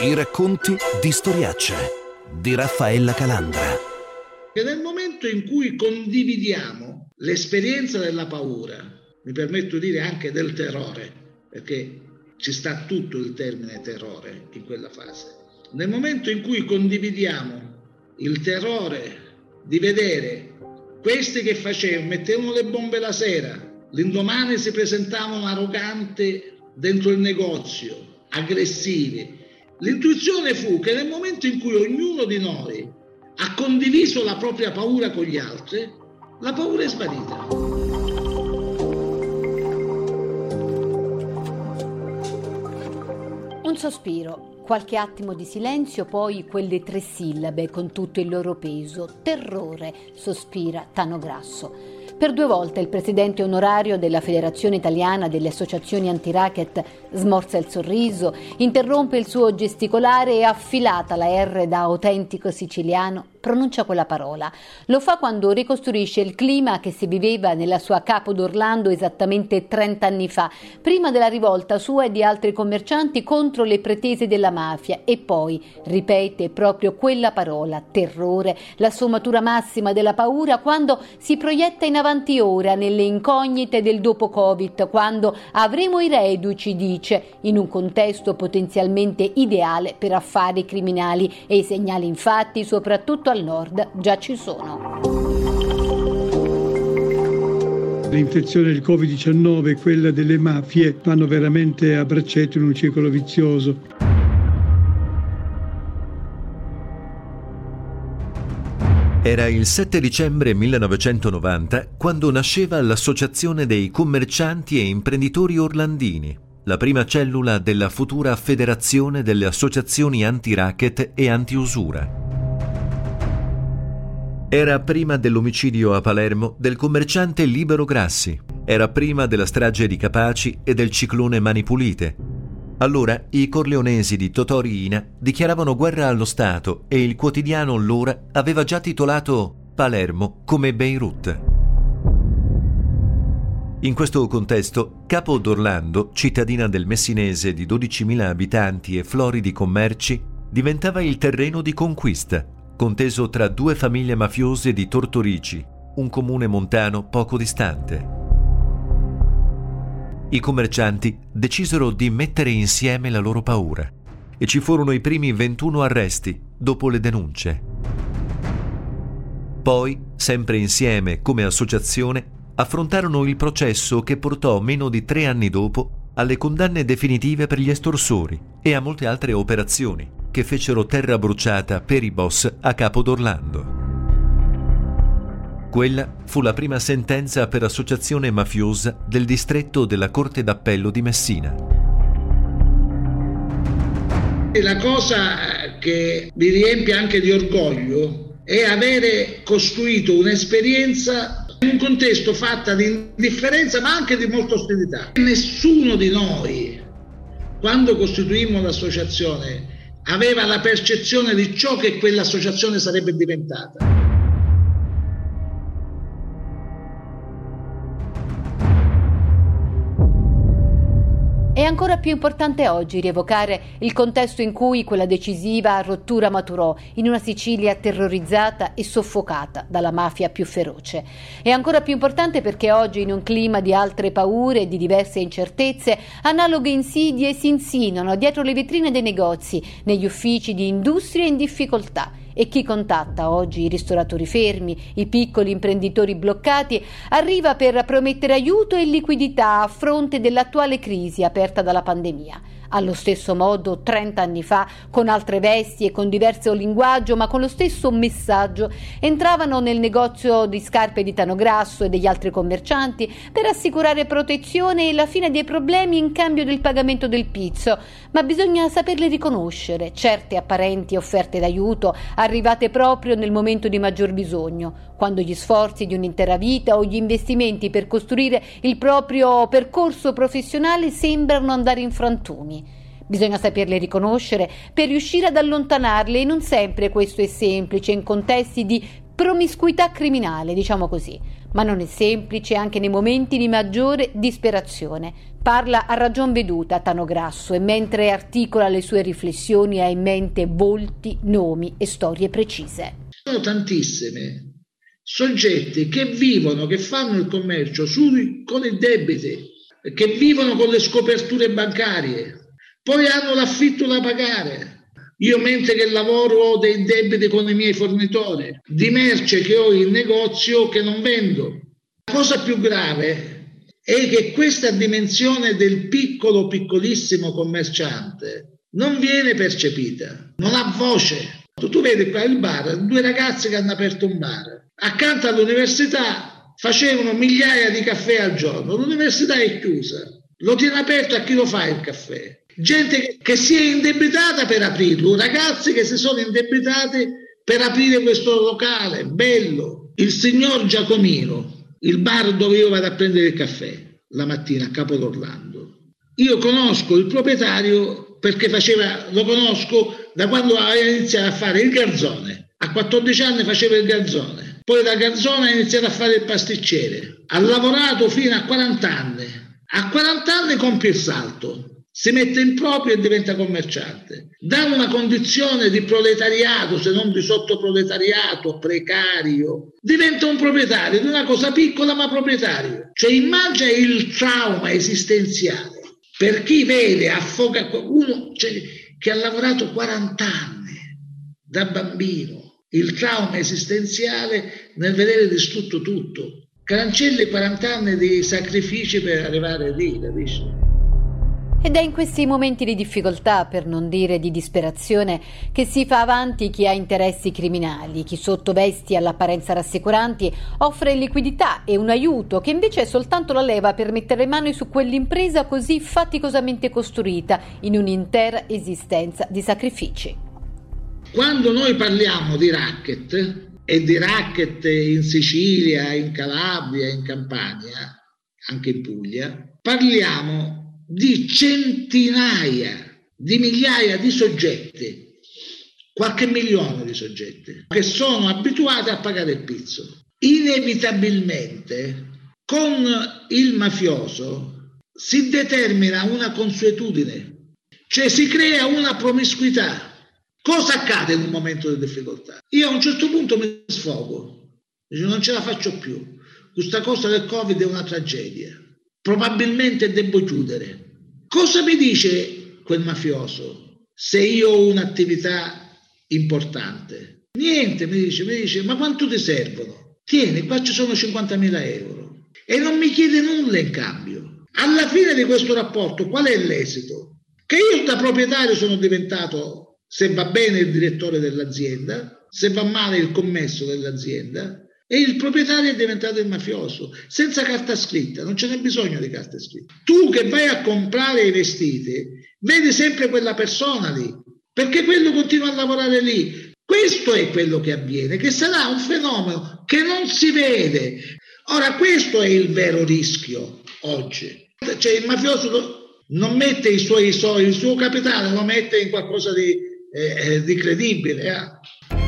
I racconti di Storiaccia di Raffaella Calandra. E nel momento in cui condividiamo l'esperienza della paura, mi permetto di dire anche del terrore, perché ci sta tutto il termine terrore in quella fase. Nel momento in cui condividiamo il terrore di vedere questi che facevano, mettevano le bombe la sera, l'indomani si presentavano arroganti dentro il negozio, aggressivi, L'intuizione fu che nel momento in cui ognuno di noi ha condiviso la propria paura con gli altri, la paura è svanita. Un sospiro, qualche attimo di silenzio, poi quelle tre sillabe con tutto il loro peso. Terrore, sospira Tano Grasso. Per due volte il presidente onorario della Federazione Italiana delle Associazioni Antiracket smorza il sorriso, interrompe il suo gesticolare e affilata la R da autentico siciliano pronuncia quella parola. Lo fa quando ricostruisce il clima che si viveva nella sua capo d'Orlando esattamente 30 anni fa, prima della rivolta sua e di altri commercianti contro le pretese della mafia e poi ripete proprio quella parola, terrore, la sommatura massima della paura quando si proietta in avanti ora nelle incognite del dopo Covid, quando avremo i reduci, dice, in un contesto potenzialmente ideale per affari criminali e i segnali infatti soprattutto soprattutto al nord, già ci sono. L'infezione del Covid-19 e quella delle mafie vanno veramente a braccetto in un circolo vizioso. Era il 7 dicembre 1990 quando nasceva l'Associazione dei commercianti e imprenditori orlandini, la prima cellula della futura Federazione delle associazioni anti-racket e anti-usura. Era prima dell'omicidio a Palermo del commerciante Libero Grassi. Era prima della strage di Capaci e del ciclone Mani Pulite. Allora i corleonesi di Totò Riina dichiaravano guerra allo Stato e il quotidiano L'Ora aveva già titolato Palermo come Beirut. In questo contesto, Capo d'Orlando, cittadina del Messinese di 12.000 abitanti e floridi commerci, diventava il terreno di conquista conteso tra due famiglie mafiose di Tortorici, un comune montano poco distante. I commercianti decisero di mettere insieme la loro paura e ci furono i primi 21 arresti dopo le denunce. Poi, sempre insieme come associazione, affrontarono il processo che portò meno di tre anni dopo alle condanne definitive per gli estorsori e a molte altre operazioni, che fecero terra bruciata per i boss a Capo d'Orlando. Quella fu la prima sentenza per associazione mafiosa del distretto della Corte d'Appello di Messina. La cosa che mi riempie anche di orgoglio è avere costruito un'esperienza in un contesto fatta di indifferenza ma anche di molta ostilità. Nessuno di noi, quando costituimmo l'associazione, aveva la percezione di ciò che quell'associazione sarebbe diventata. Ancora più importante oggi rievocare il contesto in cui quella decisiva rottura maturò in una Sicilia terrorizzata e soffocata dalla mafia più feroce. È ancora più importante perché oggi, in un clima di altre paure e di diverse incertezze, analoghe insidie si insinuano dietro le vetrine dei negozi, negli uffici di industria in difficoltà e chi contatta oggi i ristoratori fermi, i piccoli imprenditori bloccati, arriva per promettere aiuto e liquidità a fronte dell'attuale crisi aperta dalla pandemia. Allo stesso modo, 30 anni fa, con altre vesti e con diverso linguaggio, ma con lo stesso messaggio, entravano nel negozio di scarpe di Tano Grasso e degli altri commercianti per assicurare protezione e la fine dei problemi in cambio del pagamento del pizzo. Ma bisogna saperle riconoscere, certe apparenti offerte d'aiuto, arrivate proprio nel momento di maggior bisogno, quando gli sforzi di un'intera vita o gli investimenti per costruire il proprio percorso professionale sembrano andare in frantumi. Bisogna saperle riconoscere per riuscire ad allontanarle e non sempre questo è semplice in contesti di promiscuità criminale, diciamo così. Ma non è semplice anche nei momenti di maggiore disperazione. Parla a ragion veduta Tano Grasso e mentre articola le sue riflessioni ha in mente volti, nomi e storie precise. Sono tantissime soggetti che vivono, che fanno il commercio su, con i debiti, che vivono con le scoperture bancarie, poi hanno l'affitto da pagare. Io mentre che lavoro ho dei debiti con i miei fornitori, di merce che ho in negozio che non vendo. La cosa più grave è che questa dimensione del piccolo, piccolissimo commerciante non viene percepita, non ha voce. Tu vedi qua il bar, due ragazzi che hanno aperto un bar, accanto all'università facevano migliaia di caffè al giorno. L'università è chiusa, lo tiene aperto a chi lo fa il caffè. Gente che si è indebitata per aprirlo, ragazzi che si sono indebitati per aprire questo locale, bello. Il signor Giacomino, il bar dove io vado a prendere il caffè la mattina a Capo d'Orlando. Io conosco il proprietario perché faceva, lo conosco da quando aveva iniziato a fare il garzone. A 14 anni faceva il garzone poi da garzone ha iniziato a fare il pasticcere. Ha lavorato fino a 40 anni. A 40 anni compie il salto. Si mette in proprio e diventa commerciante. Da una condizione di proletariato, se non di sottoproletariato, precario, diventa un proprietario di una cosa piccola ma proprietario. Cioè immagina il trauma esistenziale per chi vede affoga uno cioè, che ha lavorato 40 anni da bambino il trauma esistenziale nel vedere distrutto tutto. Cancelli 40 anni di sacrifici per arrivare lì, capisci? Ed è in questi momenti di difficoltà, per non dire di disperazione, che si fa avanti chi ha interessi criminali, chi sotto vesti all'apparenza rassicuranti offre liquidità e un aiuto che invece è soltanto la leva per mettere mano su quell'impresa così faticosamente costruita in un'intera esistenza di sacrifici. Quando noi parliamo di racket e di racket in Sicilia, in Calabria, in Campania, anche in Puglia, parliamo di centinaia di migliaia di soggetti, qualche milione di soggetti, che sono abituati a pagare il pizzo. Inevitabilmente con il mafioso si determina una consuetudine, cioè si crea una promiscuità Cosa accade in un momento di difficoltà? Io a un certo punto mi sfogo, non ce la faccio più. Questa cosa del Covid è una tragedia. Probabilmente devo chiudere. Cosa mi dice quel mafioso se io ho un'attività importante? Niente, mi dice, mi dice, ma quanto ti servono? Tieni, qua ci sono 50.000 euro. E non mi chiede nulla in cambio. Alla fine di questo rapporto, qual è l'esito? Che io da proprietario sono diventato se va bene il direttore dell'azienda, se va male il commesso dell'azienda e il proprietario è diventato il mafioso, senza carta scritta, non ce n'è bisogno di carta scritta. Tu che vai a comprare i vestiti, vedi sempre quella persona lì, perché quello continua a lavorare lì. Questo è quello che avviene, che sarà un fenomeno che non si vede. Ora, questo è il vero rischio oggi. Cioè il mafioso non mette i suoi soldi, il suo capitale lo mette in qualcosa di, è, di credibile. Eh.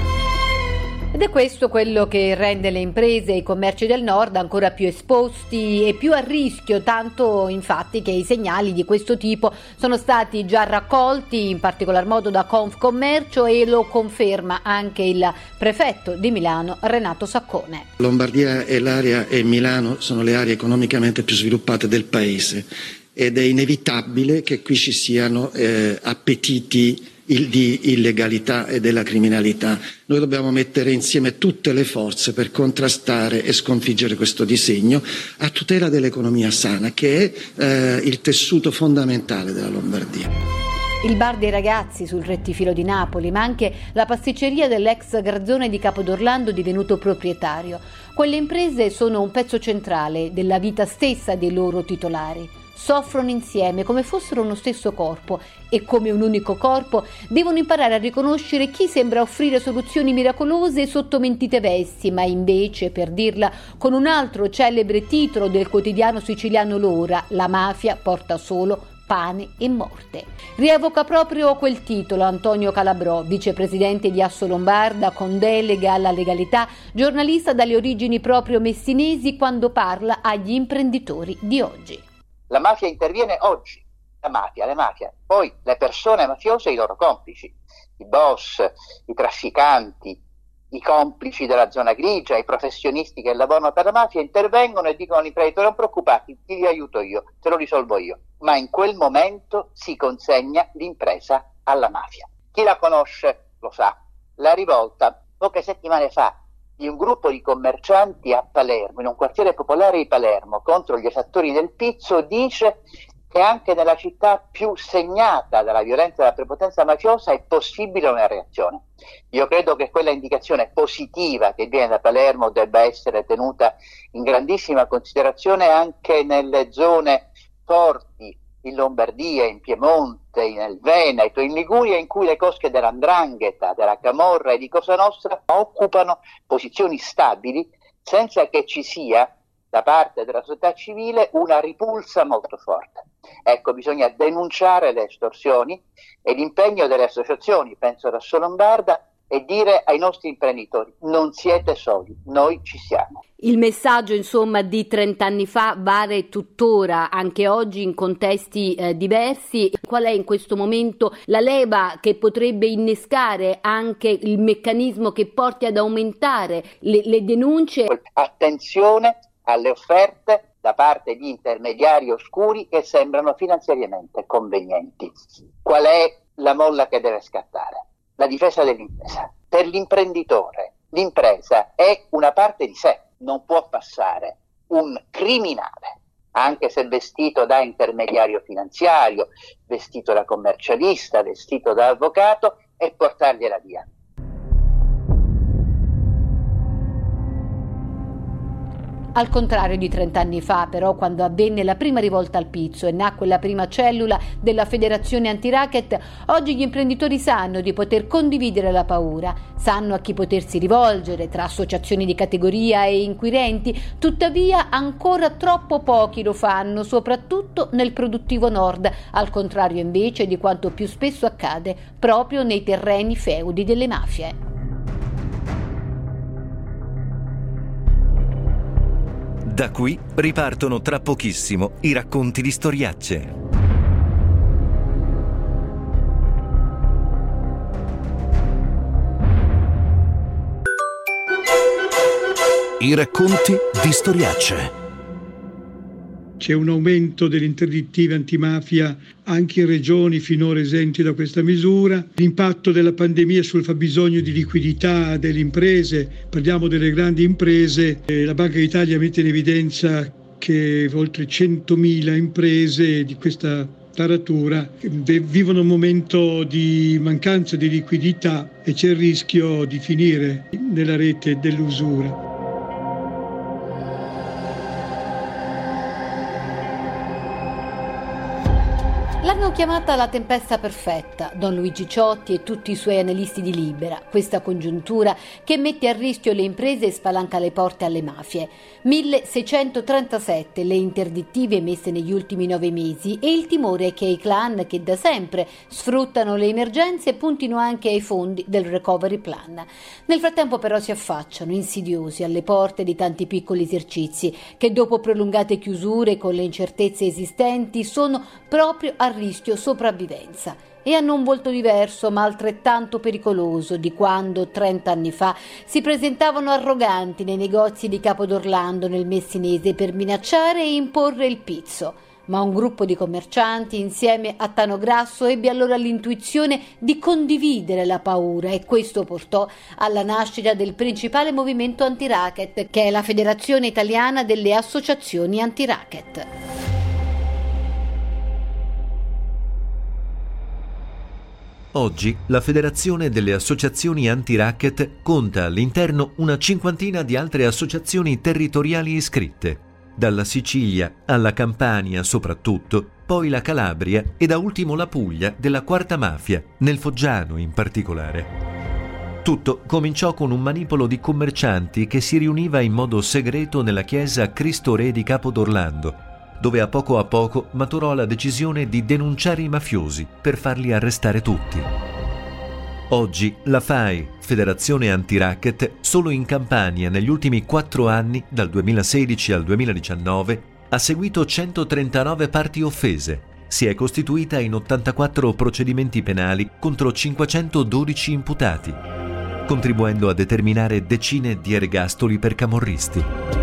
Ed è questo quello che rende le imprese e i commerci del nord ancora più esposti e più a rischio, tanto infatti che i segnali di questo tipo sono stati già raccolti in particolar modo da Confcommercio e lo conferma anche il prefetto di Milano Renato Saccone. Lombardia e l'area e Milano sono le aree economicamente più sviluppate del paese ed è inevitabile che qui ci siano eh, appetiti di illegalità e della criminalità. Noi dobbiamo mettere insieme tutte le forze per contrastare e sconfiggere questo disegno a tutela dell'economia sana, che è eh, il tessuto fondamentale della Lombardia. Il bar dei ragazzi sul rettifilo di Napoli, ma anche la pasticceria dell'ex Garzone di Capodorlando divenuto proprietario. Quelle imprese sono un pezzo centrale della vita stessa dei loro titolari soffrono insieme come fossero uno stesso corpo e come un unico corpo devono imparare a riconoscere chi sembra offrire soluzioni miracolose sotto mentite vesti, ma invece, per dirla con un altro celebre titolo del quotidiano siciliano L'Ora, la mafia porta solo pane e morte. Rievoca proprio quel titolo Antonio Calabrò, vicepresidente di Asso Lombarda con delega alla legalità, giornalista dalle origini proprio messinesi quando parla agli imprenditori di oggi. La mafia interviene oggi, la mafia, le mafie, poi le persone mafiose e i loro complici, i boss, i trafficanti, i complici della zona grigia, i professionisti che lavorano per la mafia intervengono e dicono all'imprenditore non preoccupati, ti aiuto io, te lo risolvo io. Ma in quel momento si consegna l'impresa alla mafia. Chi la conosce lo sa. La rivolta, poche settimane fa, di un gruppo di commercianti a Palermo, in un quartiere popolare di Palermo, contro gli esattori del pizzo, dice che anche nella città più segnata dalla violenza e dalla prepotenza mafiosa è possibile una reazione. Io credo che quella indicazione positiva che viene da Palermo debba essere tenuta in grandissima considerazione anche nelle zone forti in Lombardia, in Piemonte, nel Veneto, in Liguria, in cui le cosche dell'Andrangheta, della Camorra e di Cosa Nostra occupano posizioni stabili senza che ci sia da parte della società civile una ripulsa molto forte. Ecco, bisogna denunciare le estorsioni e l'impegno delle associazioni, penso alla Solombarda, e dire ai nostri imprenditori non siete soli, noi ci siamo. Il messaggio insomma di 30 anni fa vale tuttora anche oggi in contesti eh, diversi. Qual è in questo momento la leva che potrebbe innescare anche il meccanismo che porti ad aumentare le, le denunce? Attenzione alle offerte da parte di intermediari oscuri che sembrano finanziariamente convenienti. Qual è la molla che deve scattare? La difesa dell'impresa. Per l'imprenditore l'impresa è una parte di sé, non può passare un criminale, anche se vestito da intermediario finanziario, vestito da commercialista, vestito da avvocato, e portargliela via. Al contrario di 30 anni fa, però, quando avvenne la prima rivolta al pizzo e nacque la prima cellula della Federazione Antiracket, oggi gli imprenditori sanno di poter condividere la paura, sanno a chi potersi rivolgere tra associazioni di categoria e inquirenti, tuttavia ancora troppo pochi lo fanno, soprattutto nel produttivo nord, al contrario invece di quanto più spesso accade proprio nei terreni feudi delle mafie. Da qui ripartono tra pochissimo i racconti di storiacce. I racconti di storiacce. C'è un aumento delle interdittive antimafia anche in regioni finora esenti da questa misura. L'impatto della pandemia sul fabbisogno di liquidità delle imprese, parliamo delle grandi imprese, la Banca d'Italia mette in evidenza che oltre 100.000 imprese di questa taratura vivono un momento di mancanza di liquidità e c'è il rischio di finire nella rete dell'usura. Chiamata la tempesta perfetta, Don Luigi Ciotti e tutti i suoi analisti di Libera, questa congiuntura che mette a rischio le imprese e spalanca le porte alle mafie. 1637 le interdittive emesse negli ultimi nove mesi e il timore che i clan che da sempre sfruttano le emergenze puntino anche ai fondi del recovery plan. Nel frattempo però si affacciano insidiosi alle porte di tanti piccoli esercizi che dopo prolungate chiusure con le incertezze esistenti sono proprio a rischio sopravvivenza e hanno un volto diverso ma altrettanto pericoloso di quando 30 anni fa si presentavano arroganti nei negozi di Capodorlando nel Messinese per minacciare e imporre il pizzo. Ma un gruppo di commercianti insieme a Tano Grasso ebbe allora l'intuizione di condividere la paura e questo portò alla nascita del principale movimento anti-racket, che è la Federazione Italiana delle Associazioni Anti-Racket. Oggi la Federazione delle Associazioni Anti-Racket conta all'interno una cinquantina di altre associazioni territoriali iscritte, dalla Sicilia alla Campania soprattutto, poi la Calabria e da ultimo la Puglia della Quarta Mafia, nel Foggiano in particolare. Tutto cominciò con un manipolo di commercianti che si riuniva in modo segreto nella chiesa Cristo Re di Capodorlando dove a poco a poco maturò la decisione di denunciare i mafiosi per farli arrestare tutti. Oggi la FAI, Federazione Anti-Racket, solo in Campania negli ultimi quattro anni, dal 2016 al 2019, ha seguito 139 parti offese. Si è costituita in 84 procedimenti penali contro 512 imputati, contribuendo a determinare decine di ergastoli per camorristi.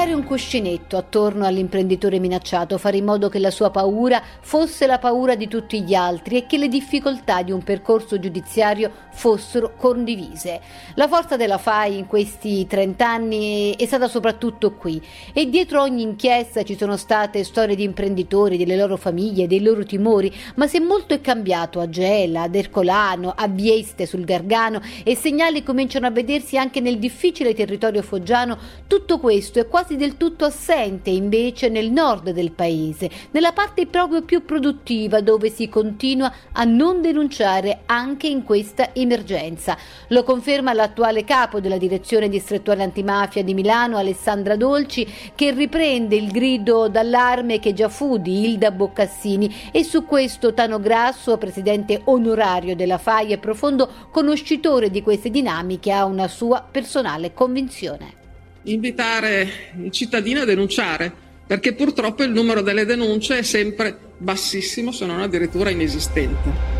Creare un cuscinetto attorno all'imprenditore minacciato, fare in modo che la sua paura fosse la paura di tutti gli altri e che le difficoltà di un percorso giudiziario fossero condivise. La forza della FAI in questi 30 anni è stata soprattutto qui e dietro ogni inchiesta ci sono state storie di imprenditori, delle loro famiglie, dei loro timori, ma se molto è cambiato a Gela, ad Ercolano, a Vieste sul Gargano e segnali cominciano a vedersi anche nel difficile territorio foggiano, tutto questo è quasi quasi del tutto assente invece nel nord del paese, nella parte proprio più produttiva dove si continua a non denunciare anche in questa emergenza. Lo conferma l'attuale capo della direzione distrettuale antimafia di Milano, Alessandra Dolci, che riprende il grido d'allarme che già fu di Ilda Boccassini e su questo Tano Grasso, presidente onorario della FAI e profondo conoscitore di queste dinamiche, ha una sua personale convinzione invitare i cittadini a denunciare, perché purtroppo il numero delle denunce è sempre bassissimo, se non addirittura inesistente.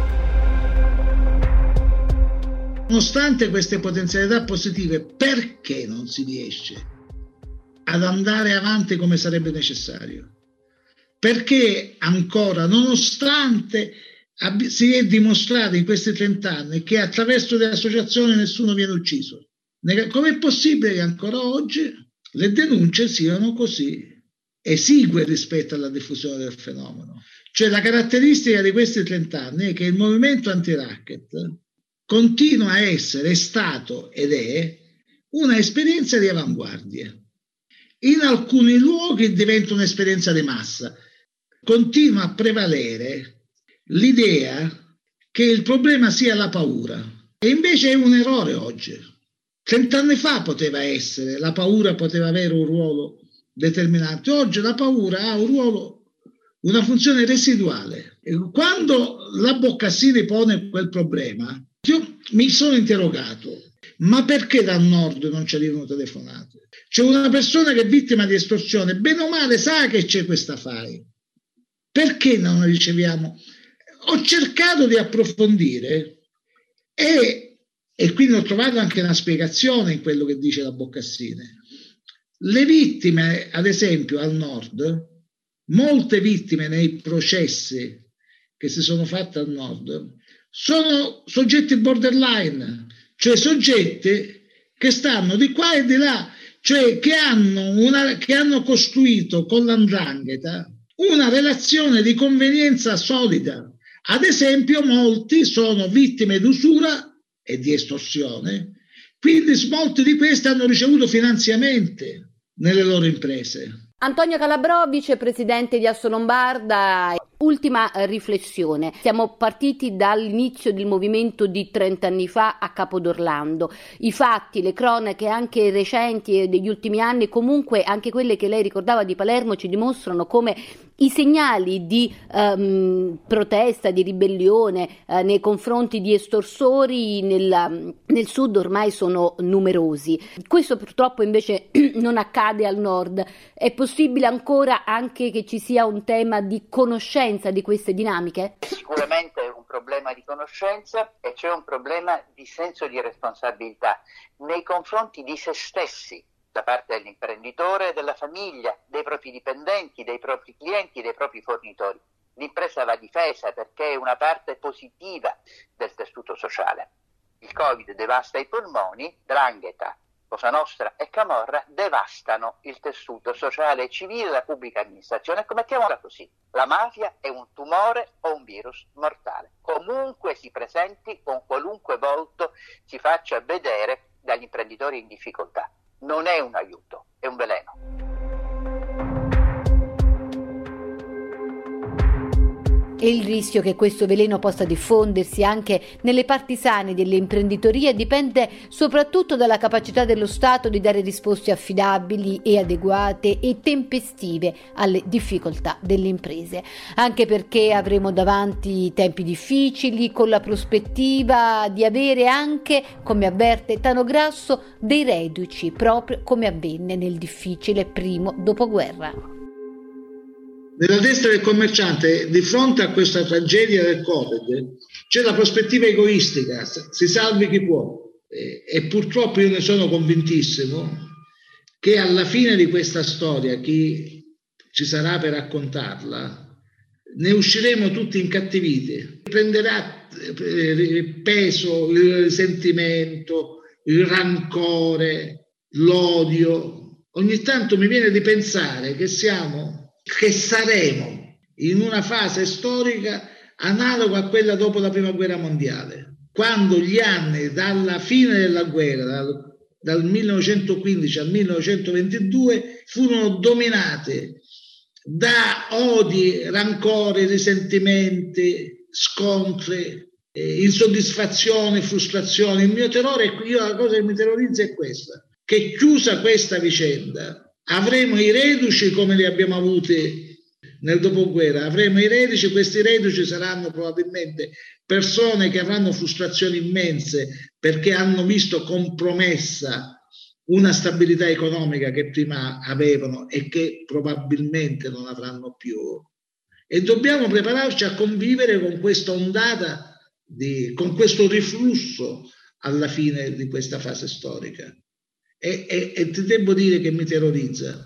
Nonostante queste potenzialità positive, perché non si riesce ad andare avanti come sarebbe necessario? Perché ancora, nonostante si è dimostrato in questi 30 anni che attraverso le associazioni nessuno viene ucciso, Com'è possibile che ancora oggi le denunce siano così esigue rispetto alla diffusione del fenomeno? Cioè la caratteristica di questi 30 anni è che il movimento anti-racket continua a essere, stato ed è una esperienza di avanguardia. In alcuni luoghi diventa un'esperienza di massa. Continua a prevalere l'idea che il problema sia la paura. E invece è un errore oggi. Cent'anni fa poteva essere, la paura poteva avere un ruolo determinante, oggi la paura ha un ruolo, una funzione residuale. Quando la Boccassini pone quel problema, io mi sono interrogato, ma perché dal nord non ci arrivano telefonate? C'è una persona che è vittima di estorsione, bene o male sa che c'è questa FAI. Perché non riceviamo? Ho cercato di approfondire e e quindi ho trovato anche una spiegazione in quello che dice la Boccassine. Le vittime, ad esempio, al nord, molte vittime nei processi che si sono fatti al nord, sono soggetti borderline, cioè soggetti che stanno di qua e di là, cioè che hanno, una, che hanno costruito con l'andrangheta una relazione di convenienza solida. Ad esempio, molti sono vittime d'usura e di estorsione, quindi molti di questi hanno ricevuto finanziamenti nelle loro imprese. Antonio Calabrò, vicepresidente di Assolombarda, ultima riflessione. Siamo partiti dall'inizio del movimento di 30 anni fa a Capodorlando. I fatti, le cronache anche recenti degli ultimi anni, comunque anche quelle che lei ricordava di Palermo, ci dimostrano come i segnali di um, protesta, di ribellione uh, nei confronti di estorsori nel, nel, sud ormai sono numerosi. Questo purtroppo invece non accade al nord. È possibile ancora anche che ci sia un tema di conoscenza di queste dinamiche? Sicuramente è un problema di conoscenza e c'è un problema di senso di responsabilità nei confronti di se stessi da parte dell'imprenditore, della famiglia, dei propri dipendenti, dei propri clienti, dei propri fornitori. L'impresa va difesa perché è una parte positiva del tessuto sociale. Il Covid devasta i polmoni, Drangheta, Cosa Nostra e Camorra devastano il tessuto sociale e civile della pubblica amministrazione. Ecco, mettiamola così. La mafia è un tumore o un virus mortale. Comunque si presenti, con qualunque volto si faccia vedere dagli imprenditori in difficoltà non è un aiuto, è un veleno. E il rischio che questo veleno possa diffondersi anche nelle parti sane dell'imprenditoria dipende soprattutto dalla capacità dello Stato di dare risposte affidabili e adeguate e tempestive alle difficoltà delle imprese, anche perché avremo davanti tempi difficili con la prospettiva di avere anche, come avverte Tano Grasso, dei reduci, proprio come avvenne nel difficile primo dopoguerra. Nella testa del commerciante, di fronte a questa tragedia del Covid, c'è la prospettiva egoistica, si salvi chi può. E, purtroppo io ne sono convintissimo che alla fine di questa storia, chi ci sarà per raccontarla, ne usciremo tutti incattiviti. Prenderà il peso, il risentimento, il rancore, l'odio. Ogni tanto mi viene di pensare che siamo che saremo in una fase storica analoga a quella dopo la prima guerra mondiale, quando gli anni dalla fine della guerra, dal, dal 1915 al 1922, furono dominate da odi, rancori, risentimenti, scontri, eh, insoddisfazione, frustrazione. Il mio terrore, io la cosa che mi terrorizza è questa, che chiusa questa vicenda, avremo i reduci come li abbiamo avuti nel dopoguerra, avremo i reduci, questi reduci saranno probabilmente persone che avranno frustrazioni immense perché hanno visto compromessa una stabilità economica che prima avevano e che probabilmente non avranno più. E dobbiamo prepararci a convivere con questa ondata, di, con questo riflusso alla fine di questa fase storica e, e, e ti devo dire che mi terrorizza.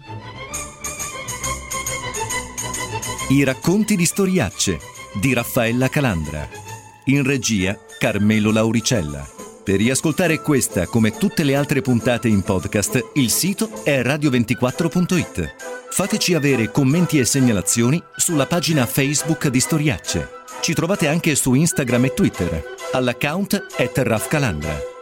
I racconti di storiacce di Raffaella Calandra. In regia Carmelo Lauricella. Per riascoltare questa come tutte le altre puntate in podcast, il sito è radio24.it. Fateci avere commenti e segnalazioni sulla pagina Facebook di Storiacce. Ci trovate anche su Instagram e Twitter all'account at Raf Calandra.